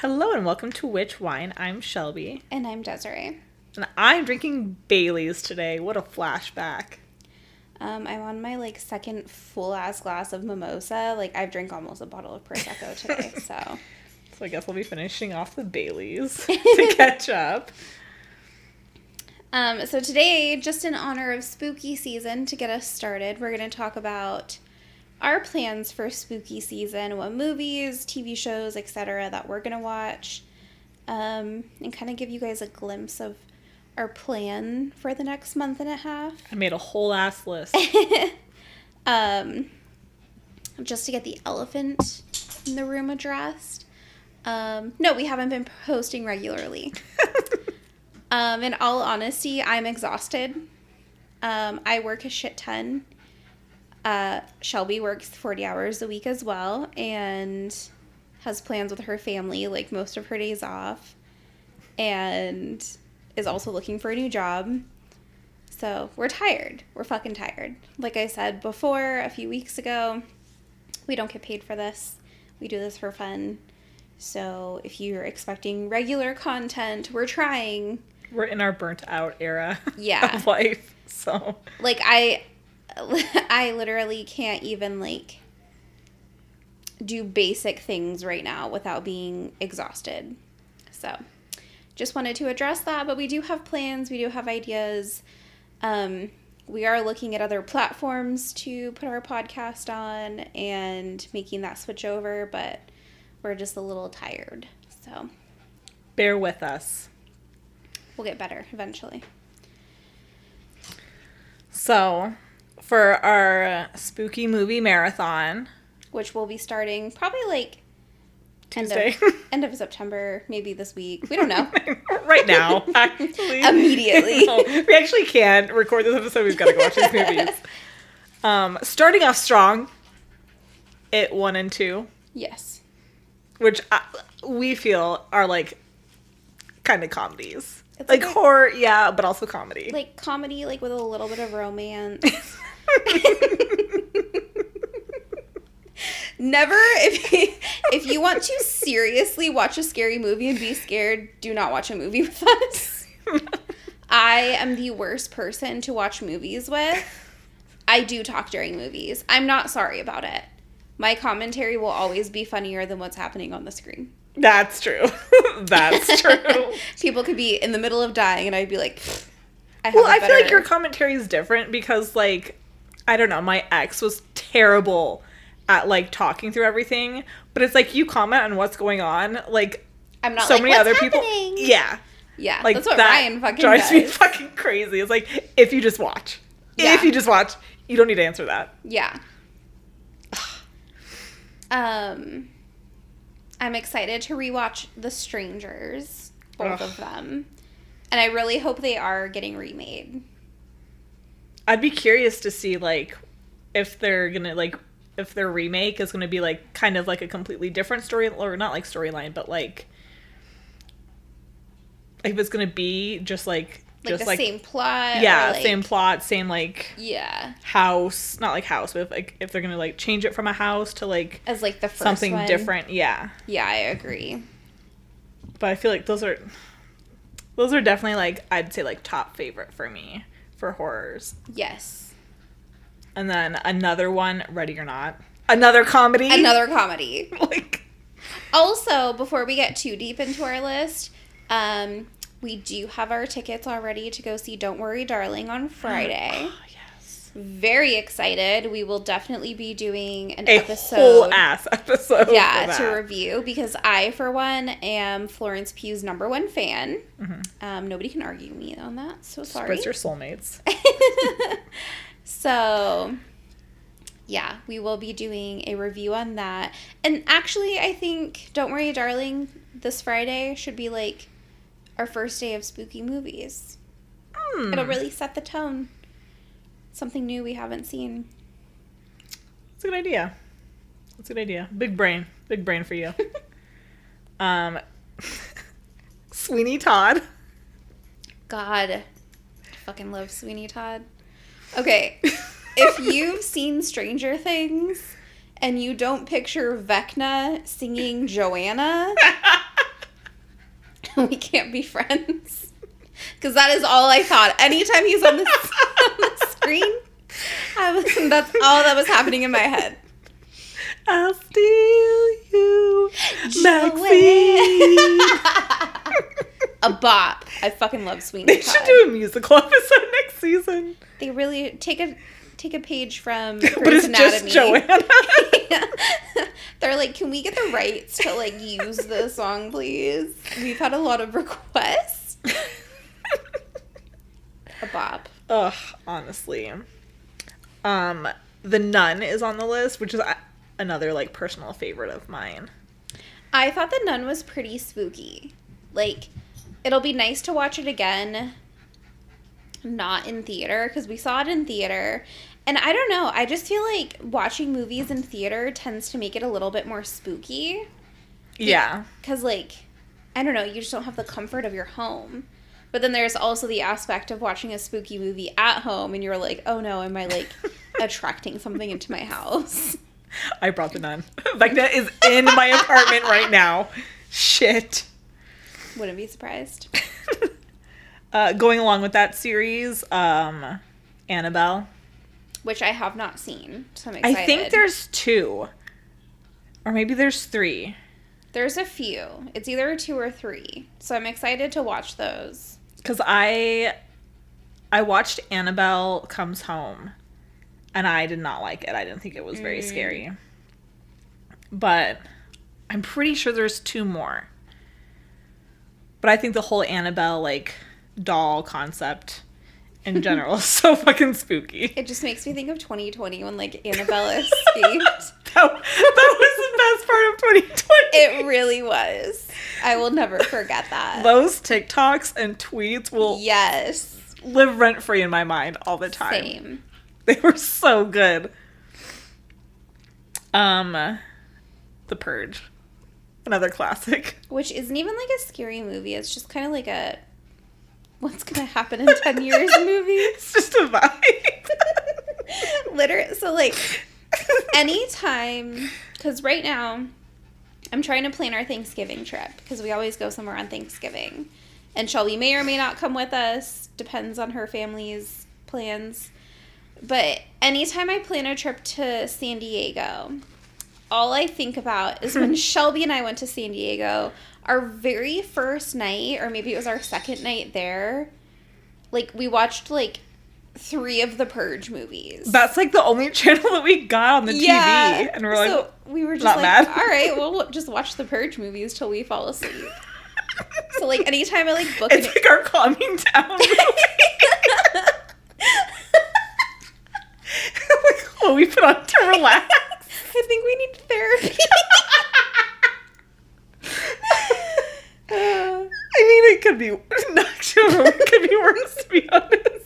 Hello and welcome to Witch Wine. I'm Shelby. And I'm Desiree. And I'm drinking Bailey's today. What a flashback. Um, I'm on my like second full ass glass of mimosa. Like I've drank almost a bottle of prosecco today. so So I guess we'll be finishing off the Bailey's to catch up. Um, so today, just in honor of spooky season, to get us started, we're going to talk about our plans for spooky season, what movies, TV shows, etc. that we're going to watch, um, and kind of give you guys a glimpse of our plan for the next month and a half. I made a whole ass list. um, just to get the elephant in the room addressed. Um, no, we haven't been posting regularly. um, in all honesty, I'm exhausted. Um, I work a shit ton. Uh, Shelby works 40 hours a week as well and has plans with her family, like most of her days off, and is also looking for a new job. So we're tired. We're fucking tired. Like I said before a few weeks ago, we don't get paid for this. We do this for fun. So if you're expecting regular content, we're trying. We're in our burnt out era Yeah. of life. So Like I I literally can't even like do basic things right now without being exhausted. So, just wanted to address that, but we do have plans, we do have ideas. Um we are looking at other platforms to put our podcast on and making that switch over, but we're just a little tired. So, bear with us. we'll get better eventually. So for our spooky movie marathon, Which will be starting probably like Tuesday. End of, end of September, maybe this week. We don't know. right now, actually. Immediately. No, we actually can't record this episode. We've got to go watch these movies. Um, starting off strong, It 1 and 2, yes. which uh, we feel are like kind of comedies. It's like like horror, yeah, but also comedy. Like comedy, like with a little bit of romance. Never, if you, if you want to seriously watch a scary movie and be scared, do not watch a movie with us. I am the worst person to watch movies with. I do talk during movies. I'm not sorry about it. My commentary will always be funnier than what's happening on the screen. That's true. That's true. People could be in the middle of dying, and I'd be like, I have well, I feel like your commentary is different because, like, I don't know, my ex was terrible at like talking through everything, but it's like you comment on what's going on, like I'm not so like, many "What's other people. Yeah, Yeah, like that's what that Ryan fucking drives does. me fucking crazy. It's like if you just watch, Yeah. if you just watch, you don't need to answer that. Yeah. um, I'm excited to rewatch The Strangers, both Ugh. of them, and I really hope they are getting remade. I'd be curious to see like if they're gonna like if their remake is gonna be like kind of like a completely different story or not like storyline, but like if it's gonna be just like Like just the like same plot. yeah like- same plot same like Yeah, house not like house but if, like if they're gonna like change it from a house to like as like the first something one. different yeah Yeah, I agree. but i feel like those are those are definitely like i'd say like top favorite for me for horrors Yes, and then another one ready or not another comedy another comedy. like Also, before we get too deep into our list, um, we do have our tickets already to go see Don't Worry, Darling on Friday. oh, yes Very excited. We will definitely be doing an a episode. whole ass episode yeah, to review because I, for one, am Florence Pugh's number one fan. Mhm. Um, nobody can argue me on that. So sorry. Spritz your soulmates so, yeah, we will be doing a review on that. And actually, I think Don't Worry, Darling, this Friday should be like our first day of spooky movies. Hmm. It'll really set the tone. Something new we haven't seen. It's a good idea. It's a good idea. Big brain. Big brain for you. um Sweeney Todd. God, I fucking love Sweeney Todd. Okay, if you've seen Stranger Things and you don't picture Vecna singing Joanna, we can't be friends. Because that is all I thought. Anytime he's on the, on the screen, I was, that's all that was happening in my head. I'll steal you. Maxine. A bop. I fucking love Sweeney they should Todd. do a musical episode next season. They really take a take a page from but Grey's Anatomy. Joanna. They're like, can we get the rights to like use the song, please? We've had a lot of requests. A bop. Ugh, honestly. Um, The Nun is on the list, which is another like personal favorite of mine. I thought the nun was pretty spooky. Like, it'll be nice to watch it again, not in theater, because we saw it in theater. And I don't know, I just feel like watching movies in theater tends to make it a little bit more spooky. Yeah. Because, like, I don't know, you just don't have the comfort of your home. But then there's also the aspect of watching a spooky movie at home, and you're like, oh no, am I like attracting something into my house? I brought the nun. Vecna is in my apartment right now. Shit. Wouldn't be surprised. Uh, going along with that series, um, Annabelle. Which I have not seen, so I'm excited. I think there's two, or maybe there's three. There's a few. It's either two or three. So I'm excited to watch those. Cause I, I watched Annabelle Comes Home, and I did not like it. I didn't think it was very Mm. scary. But I'm pretty sure there's two more. But I think the whole Annabelle like doll concept in general is so fucking spooky. It just makes me think of 2020 when like Annabelle escaped. That, that was the best part of 2020. it really was. I will never forget that. Those TikToks and tweets will yes. live rent free in my mind all the time. Same. They were so good. Um, The Purge, another classic. Which isn't even like a scary movie. It's just kind of like a what's gonna happen in 10 years movie. It's just a vibe. Literally. So like anytime because right now i'm trying to plan our thanksgiving trip because we always go somewhere on thanksgiving. And shelby may or may not come with us depends on her family's plans. But anytime i plan a trip to san diego all i think about is when shelby and i went to san diego our very first night or maybe it was our second night there like we watched like three of the purge movies That's like the only channel that we got on the TV, and we're like, so we were just not like, mad. all right, well, just watch the Purge movies till we fall asleep. So like anytime I like book it's an like our calming down. like what we put on to relax. I think we need therapy. Uh, I mean, it could be actually it could be worse to be honest.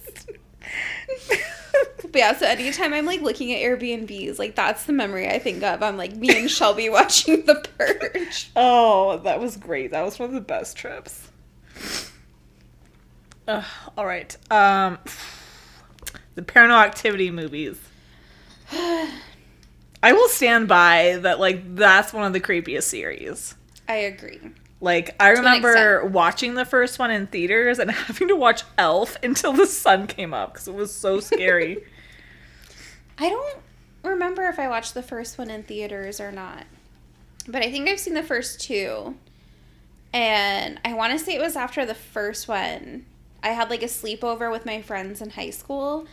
But yeah, so anytime I'm like looking at Airbnbs, like that's the memory I think of. I'm like me and Shelby watching the Purge. Oh, that was great. That was one of the best trips. Ugh, all right. Um, the Paranormal Activity movies. I will stand by that. Like that's one of the creepiest series. I agree. Like I an remember watching the first one in theaters and having to watch Elf until the sun came up because it was so scary. I don't remember if I watched the first one in theaters or not. But I think I've seen the first two. And I want to say it was after the first one. I had like a sleepover with my friends in high school.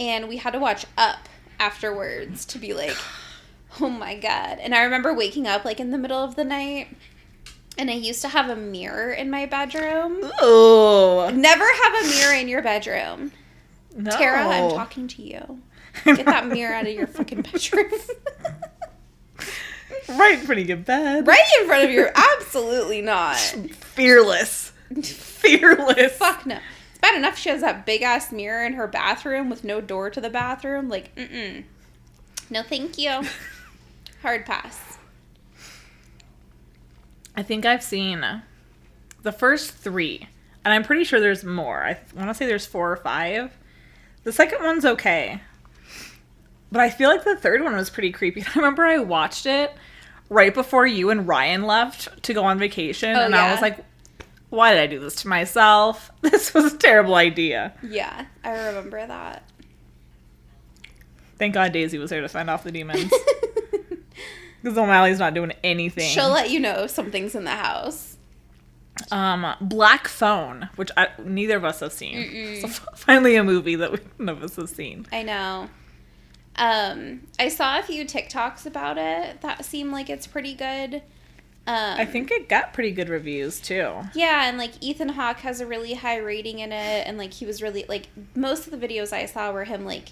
And we had to watch Up afterwards to be like, oh my God. And I remember waking up like in the middle of the night. And I used to have a mirror in my bedroom. Ooh. Never have a mirror in your bedroom. no, Tara, I'm talking to you. Get that mirror out of your fucking bedroom. right in front of your bed. right in front of you. Absolutely not. Fearless. Fearless. Fuck no. It's bad enough she has that big ass mirror in her bathroom with no door to the bathroom. Like, mm-mm. No, thank you. Hard pass. I think I've seen the first three, and I'm pretty sure there's more. I want to say there's four or five. The second one's okay, but I feel like the third one was pretty creepy. I remember I watched it right before you and Ryan left to go on vacation, Oh, and I was like, why did I do this to myself? This was a terrible idea. Yeah, I remember that. Thank God Daisy was there to fend off the demons. Because O'Malley's not doing anything. She'll let you know if something's in the house. Um, Black Phone, which I, neither of us have seen. So finally, a movie that we, none of us have seen. I know. Um, I saw a few TikToks about it that seem like it's pretty good. Um, I think it got pretty good reviews too. Yeah, and like Ethan Hawke has a really high rating in it, and like he was really like most of the videos I saw were him like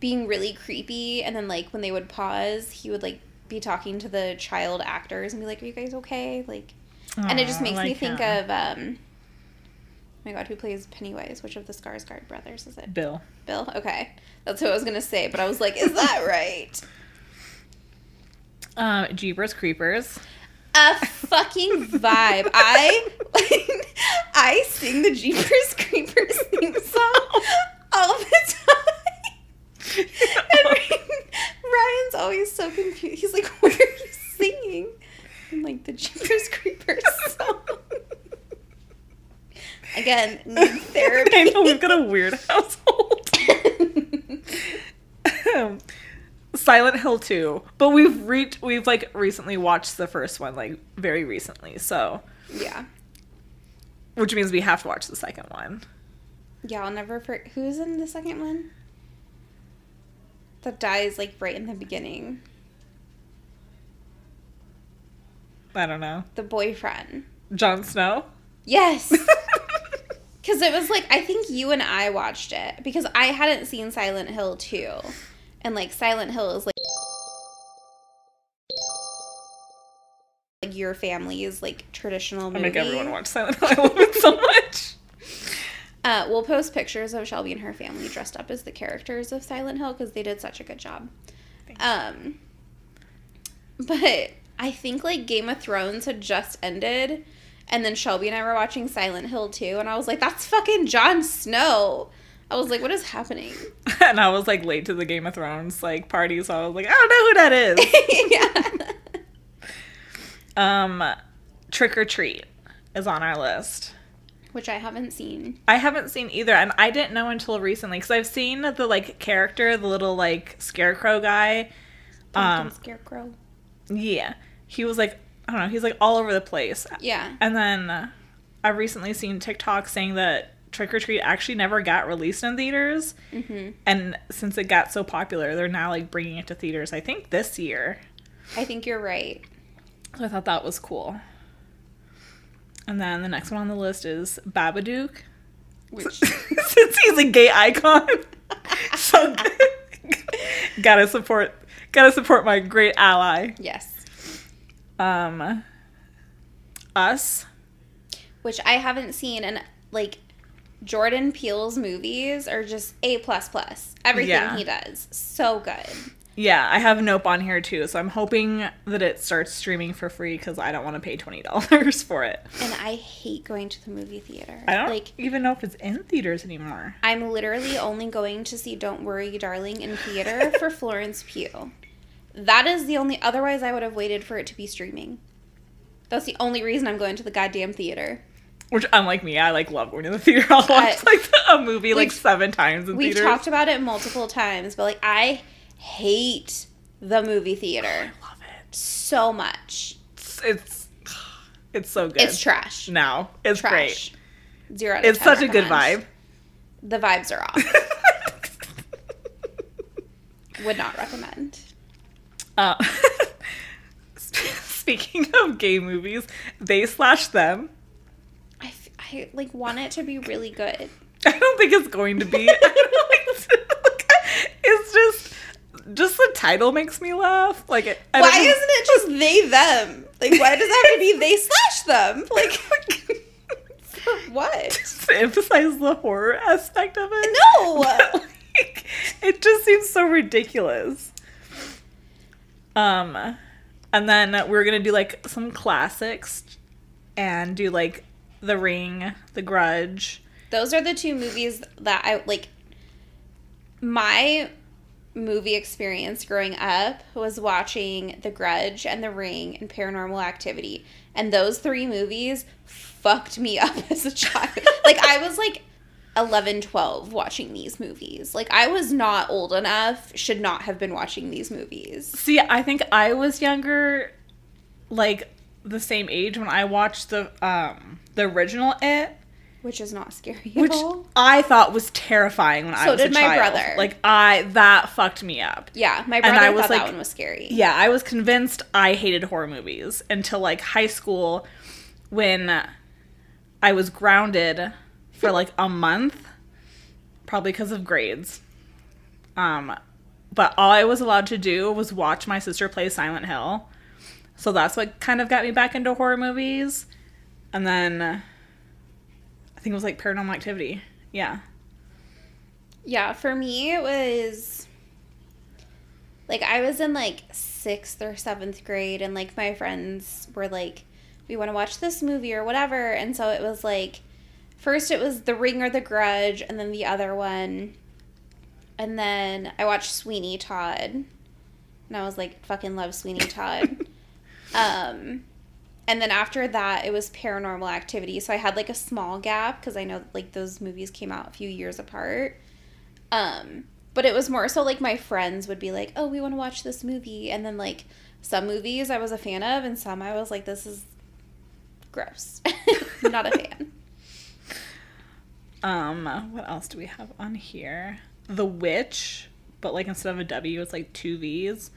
being really creepy, and then like when they would pause, he would like be talking to the child actors and be like, "Are you guys okay?" Like, and it just makes me think him. of um. Oh my god, who plays Pennywise? Which of the Skarsgård brothers is it? Bill. Bill. Okay, that's what I was gonna say, but I was like, "Is that right?" Um, Jeepers Creepers. a fucking vibe. I I sing the Jeepers Creepers theme song all the time. And Ryan's always so confused. He's like, "What are you singing?" I'm like, "The Jeepers Creepers song." Again, therapy. I know we've got a weird household. Silent Hill 2. But we've reached we've like recently watched the first one like very recently. So, yeah, which means we have to watch the second one. yeah. I'll never forget. Who's in the second one? That dies like right in the beginning. I don't know. The boyfriend. Jon Snow? Yes. Because it was like, I think you and I watched it because I hadn't seen Silent Hill 2. And like, Silent Hill is like, like your family's like traditional I make everyone watch Silent Hill. I love it so much. Uh, we'll post pictures of Shelby and her family dressed up as the characters of Silent Hill because they did such a good job. Thanks. Um, but I think like Game of Thrones had just ended, and then Shelby and I were watching Silent Hill 2, and I was like, "That's fucking Jon Snow." I was like, "What is happening?" and I was like late to the Game of Thrones like party, so I was like, I don't know who that is. yeah. um Trick 'r Treat is on our list. Which I haven't seen. I haven't seen either, and I didn't know until recently because I've seen the like character, the little like scarecrow guy. Pumpkin Um, Scarecrow. yeah, he was like I don't know, he's like all over the place. Yeah. And then uh, I've recently seen TikTok saying that Trick 'r Treat actually never got released in theaters, hmm and since it got so popular, they're now like bringing it to theaters. I think this year. I think you're right. So I thought that was cool. And then the next one on the list is Babadook. Which Since he's a gay icon. so gotta support gotta support my great ally. yes. Um Us. which I haven't seen, and like Jordan Peele's movies are just a plus plus. Everything Yeah. he does, so good. Yeah, I have Nope on here too, so I'm hoping that it starts streaming for free because I don't want to pay twenty dollars for it. And I hate going to the movie theater. I don't like. even know if it's in theaters anymore. I'm literally only going to see Don't Worry, Darling in theater for Florence Pugh. That is the only. Otherwise, I would have waited for it to be streaming. That's the only reason I'm going to the goddamn theater. Which, unlike me, I like love going to the theater. I'll uh, watch I- like a movie like seven times in theater. We've theaters. talked about it multiple times, but like I hate the movie theater I love it. so much. It's it's, it's so good. It's trash. now. It's trash. Zero. Out of It's 10 such a good vibe. The vibes are off. Would not recommend. Uh, speaking of gay movies, they slash them. I, f- I like want it to be really good. I don't think it's going to be. I don't like- it's just just the title makes me laugh. Like, it- Why know. isn't it just they them? Like why does it have to be they slash them? Like what? just to emphasize the horror aspect of it? No. But, like, it just seems so ridiculous. Um, and then we're gonna do like some classics, and do like The Ring, The Grudge. Those are the two movies that I like. My movie experience growing up was watching The Grudge and The Ring and Paranormal Activity. And those three movies fucked me up as a child. like I was like 11, 12 watching these movies. Like I was not old enough, should not have been watching these movies. See, I think I was younger, like the same age when I watched the um the original It, Which is not scary which at all. I thought was terrifying when I So was a did my child. brother. Like I that fucked me up. Yeah, my And brother I thought was that like- one was scary. Yeah, I was convinced I hated horror movies until like high school when I was grounded for like a month, probably because of grades. Um, but all I was allowed to do was watch my sister play Silent Hill. So that's what kind of got me back into horror movies. And then I think it was like Paranormal Activity. Yeah. Yeah, for me it was like I was in like sixth or seventh grade, and like my friends were like, "We want to watch this movie or whatever," and so it was like, first it was The Ring or The Grudge, and then the other one, and then I watched Sweeney Todd, and I was like, "Fucking love Sweeney Todd." um, and then after that, it was Paranormal Activity. So I had like a small gap because I know like those movies came out a few years apart. Um, but it was more so like my friends would be like, "Oh, we want to watch this movie," and then like some movies I was a fan of, and some I was like, "This is gross." Not a fan. Um, what else do we have on here? The Witch, but like instead of a W, it's like two V's.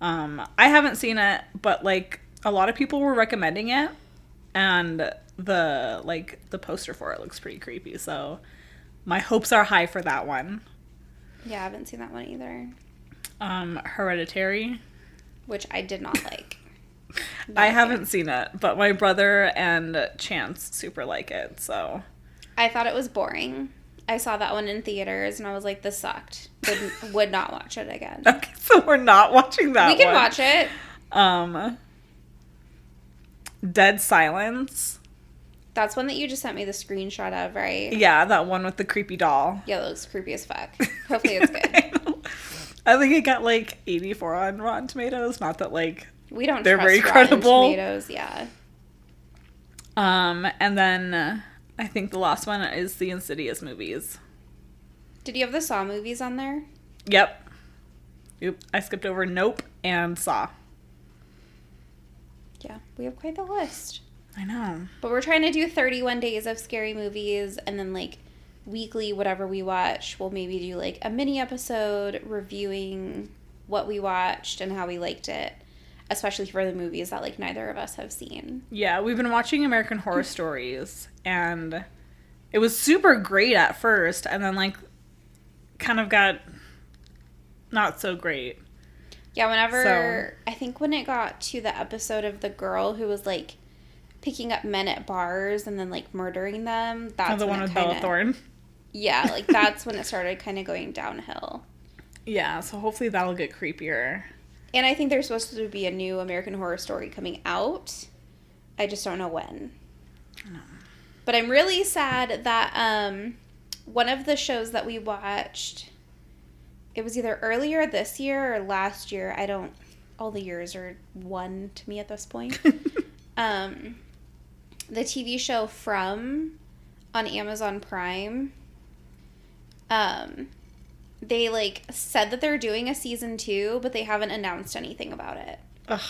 Um, I haven't seen it, but like a lot of people were recommending it, and the like the poster for it looks pretty creepy. So my hopes are high for that one. Yeah, I haven't seen that one either, Um, Hereditary. which I did not like. Not I haven't seen it, but my brother and Chance super like it. So I thought it was boring. I saw that one in theaters, and I was like, "This sucked." Would would not watch it again. okay, so we're not watching that. we can one. watch it. Um, Dead Silence. That's one that you just sent me the screenshot of, right? Yeah, that one with the creepy doll. Yeah, that looks creepy as fuck. Hopefully it's good. I think it got like 84 on Rotten Tomatoes. Not that like. We don't They're trust very Rotten credible. Tomatoes, yeah. Um, and then uh, I think the last one is the Insidious movies. Did you have the Saw movies on there? Yep. Oop, I skipped over Nope and Saw. Yeah, we have quite the list. I know. But we're trying to do 31 days of scary movies and then like weekly whatever we watch, we'll maybe do like a mini episode reviewing what we watched and how we liked it, especially for the movies that like neither of us have seen. Yeah, we've been watching American Horror Stories, and it was super great at first, and then like kind of got not so great. Yeah, whenever I think when it got to the episode of the girl who was like picking up men at bars and then like murdering them, that's Oh, the when one it with Bella kinda- Thorne. Yeah, like that's when it started kind of going downhill. Yeah, so hopefully that'll get creepier. And I think there's supposed to be a new American Horror Story coming out. I just don't know when. But I'm really sad that um, one of the shows that we watched, it was either earlier this year or last year. I don't. All the years are one to me at this point. um, the TV show From on Amazon Prime. Um, they like said that they're doing a season two, but they haven't announced anything about it. Ugh.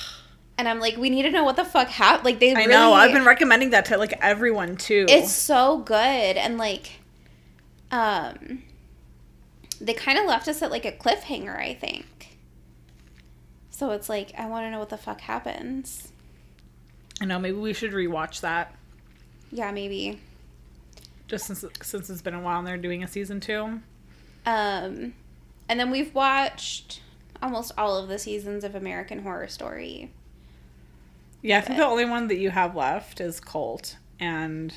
And I'm like, we need to know what the fuck happened. Like they I really, know. I've been recommending that to like everyone too. It's so good, and like, um, they kind of left us at like a cliffhanger. I think. So it's like I want to know what the fuck happens. I know. Maybe we should rewatch that Yeah, maybe. just since since it's been a while and they're doing a season two. Um, and then we've watched almost all of the seasons of American Horror Story. Yeah, I think the only one that you have left is Cult, and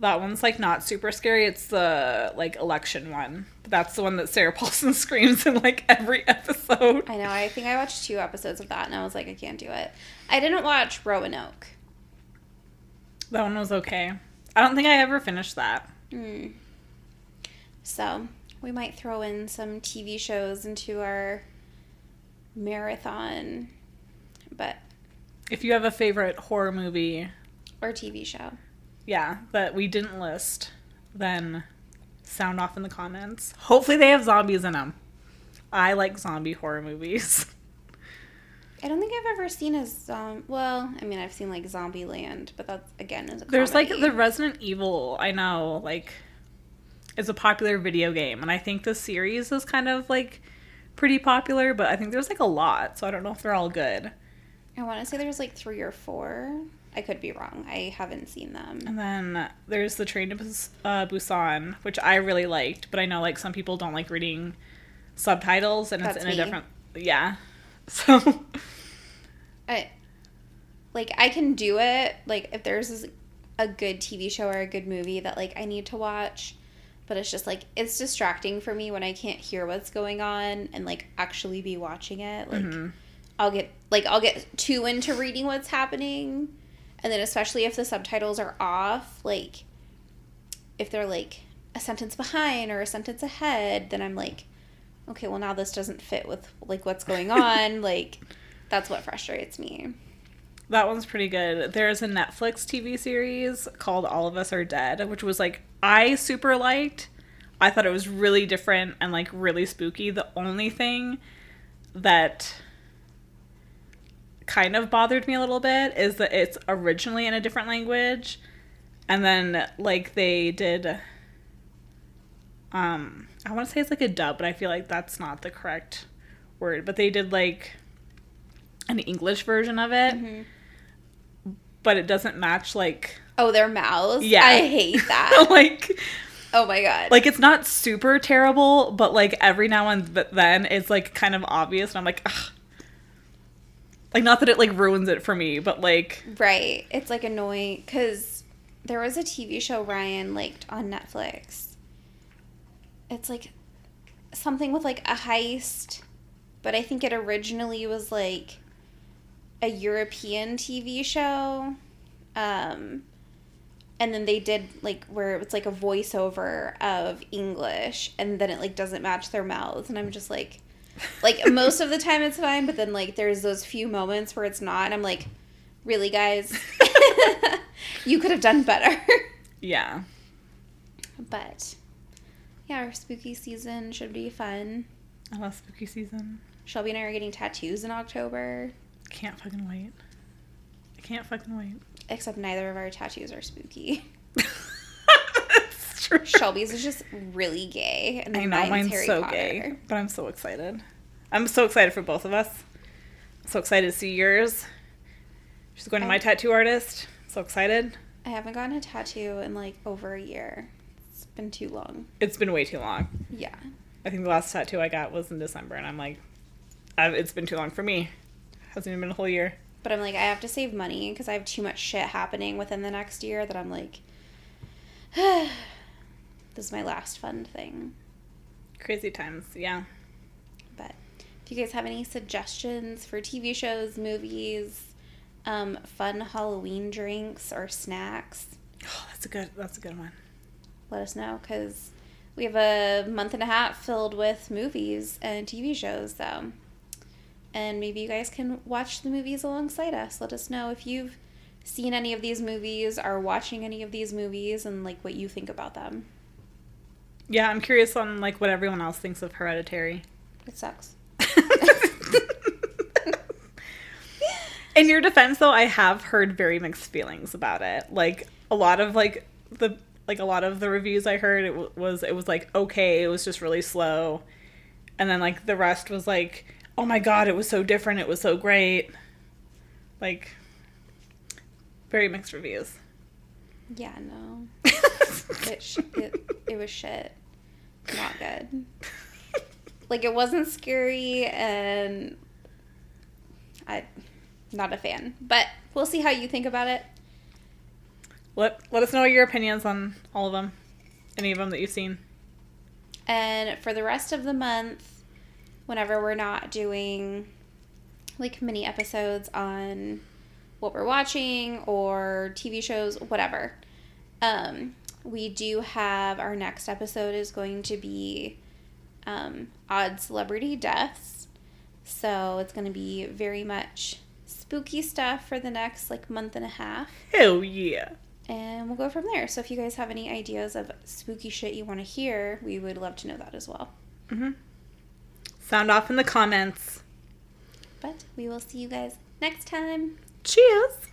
that one's like not super scary. It's the like election one, but that's the one that Sarah Paulson screams in like every episode. I know. I think I watched two episodes of that, and I was like, I can't do it. I didn't watch Roanoke. That one was okay. I don't think I ever finished that. Mm. So we might throw in some TV shows into our marathon, but If you have a favorite horror movie, or TV show. yeah, that we didn't list, then sound off in the comments. Hopefully they have zombies in them. I like zombie horror movies. I don't think I've ever seen a zom. Well, I mean, I've seen like Zombieland, but that again is a There's like the Resident Evil, I know, like is a popular video game and I think the series is kind of like pretty popular, but I think there's like a lot, so I don't know if they're all good. I want to say there's like three or four. I could be wrong. I haven't seen them. And then there's the Train to Bus- uh, Busan, which I really liked, but I know like some people don't like reading subtitles and it's That's in a different yeah. So I like I can do it. Like if there's a good TV show or a good movie that like I need to watch, but it's just like it's distracting for me when I can't hear what's going on and like actually be watching it. Like mhm. I'll get like I'll get too into reading what's happening, and then especially if the subtitles are off, like if they're like a sentence behind or a sentence ahead, then I'm like, okay, well now this doesn't fit with like what's going on. like that's what frustrates me. that one's pretty good. There's a Netflix TV series called All of Us Are Dead, which was like I super liked. I thought it was really different and like really spooky. The only thing that kind of bothered me a little bit is that it's originally in a different language and then like they did um I want to say it's like a dub, but I feel like that's not the correct word, but they did like an English version of it, Mhm. but it doesn't match like Oh, their mouths. Yeah. I hate that. like oh my god. like it's not super terrible, but like every now and th- then it's like kind of obvious, and I'm like, Ugh. like not that it like ruins it for me, but like Right. It's like annoying because there was a TV show Ryan liked on Netflix. It's like something with like a heist, but I think it originally was like a European TV show. Um, and then they did like where it's like a voiceover of English, and then it like doesn't match their mouths, and I'm just like, like most of the time it's fine, but then like there's those few moments where it's not, and I'm like, really, guys, you could have done better. yeah. but yeah, our spooky season should be fun. I love spooky season. Shelby and I are getting tattoos in October, Can't fucking wait. I can't fucking wait. Except neither of our tattoos are spooky. That's true. Shelby's is just really gay, and I know mine's, mine's Harry so Potter. gay, but I'm so excited. I'm so excited for both of us. So excited to see yours. She's going to my I- tattoo artist. So excited. I haven't gotten a tattoo in like over a year. It's been too long. It's been way too long. Yeah. I think the last tattoo I got was in December, and I'm like, I've, it's been too long for me. Hasn't even been a whole year. But I'm like, I have to save money because I have too much shit happening within the next year that I'm like, this is my last fun thing. Crazy times, yeah. But if you guys have any suggestions for TV shows, movies, um, fun Halloween drinks or snacks, Oh, that's a good. That's a good one. let us know because we have a month and a half filled with movies and TV shows. So, and maybe you guys can watch the movies alongside us. Let us know if you've seen any of these movies, are watching any of these movies, and like what you think about them. Yeah, I'm curious on like what everyone else thinks of Hereditary. It sucks. In your defense, though, I have heard very mixed feelings about it. Like a lot of like the like a lot of the reviews I heard, it w- was it was like okay, it was just really slow, and then like the rest was like, oh my god, it was so different, it was so great. Like very mixed reviews. Yeah, no. It, sh- it, it was shit. Not good. Like, it wasn't scary, and I, not a fan. But we'll see how you think about it. let let us know your opinions on all of them, any of them that you've seen. And for the rest of the month, whenever we're not doing like mini episodes on what we're watching or TV shows, whatever, um, we do have our next episode is going to be um, odd celebrity deaths. So it's going to be very much spooky stuff for the next like month and a half. Hell yeah. And we'll go from there. So if you guys have any ideas of spooky shit you want to hear, we would love to know that as well. hmm Sound off in the comments. But we will see you guys next time. Cheers.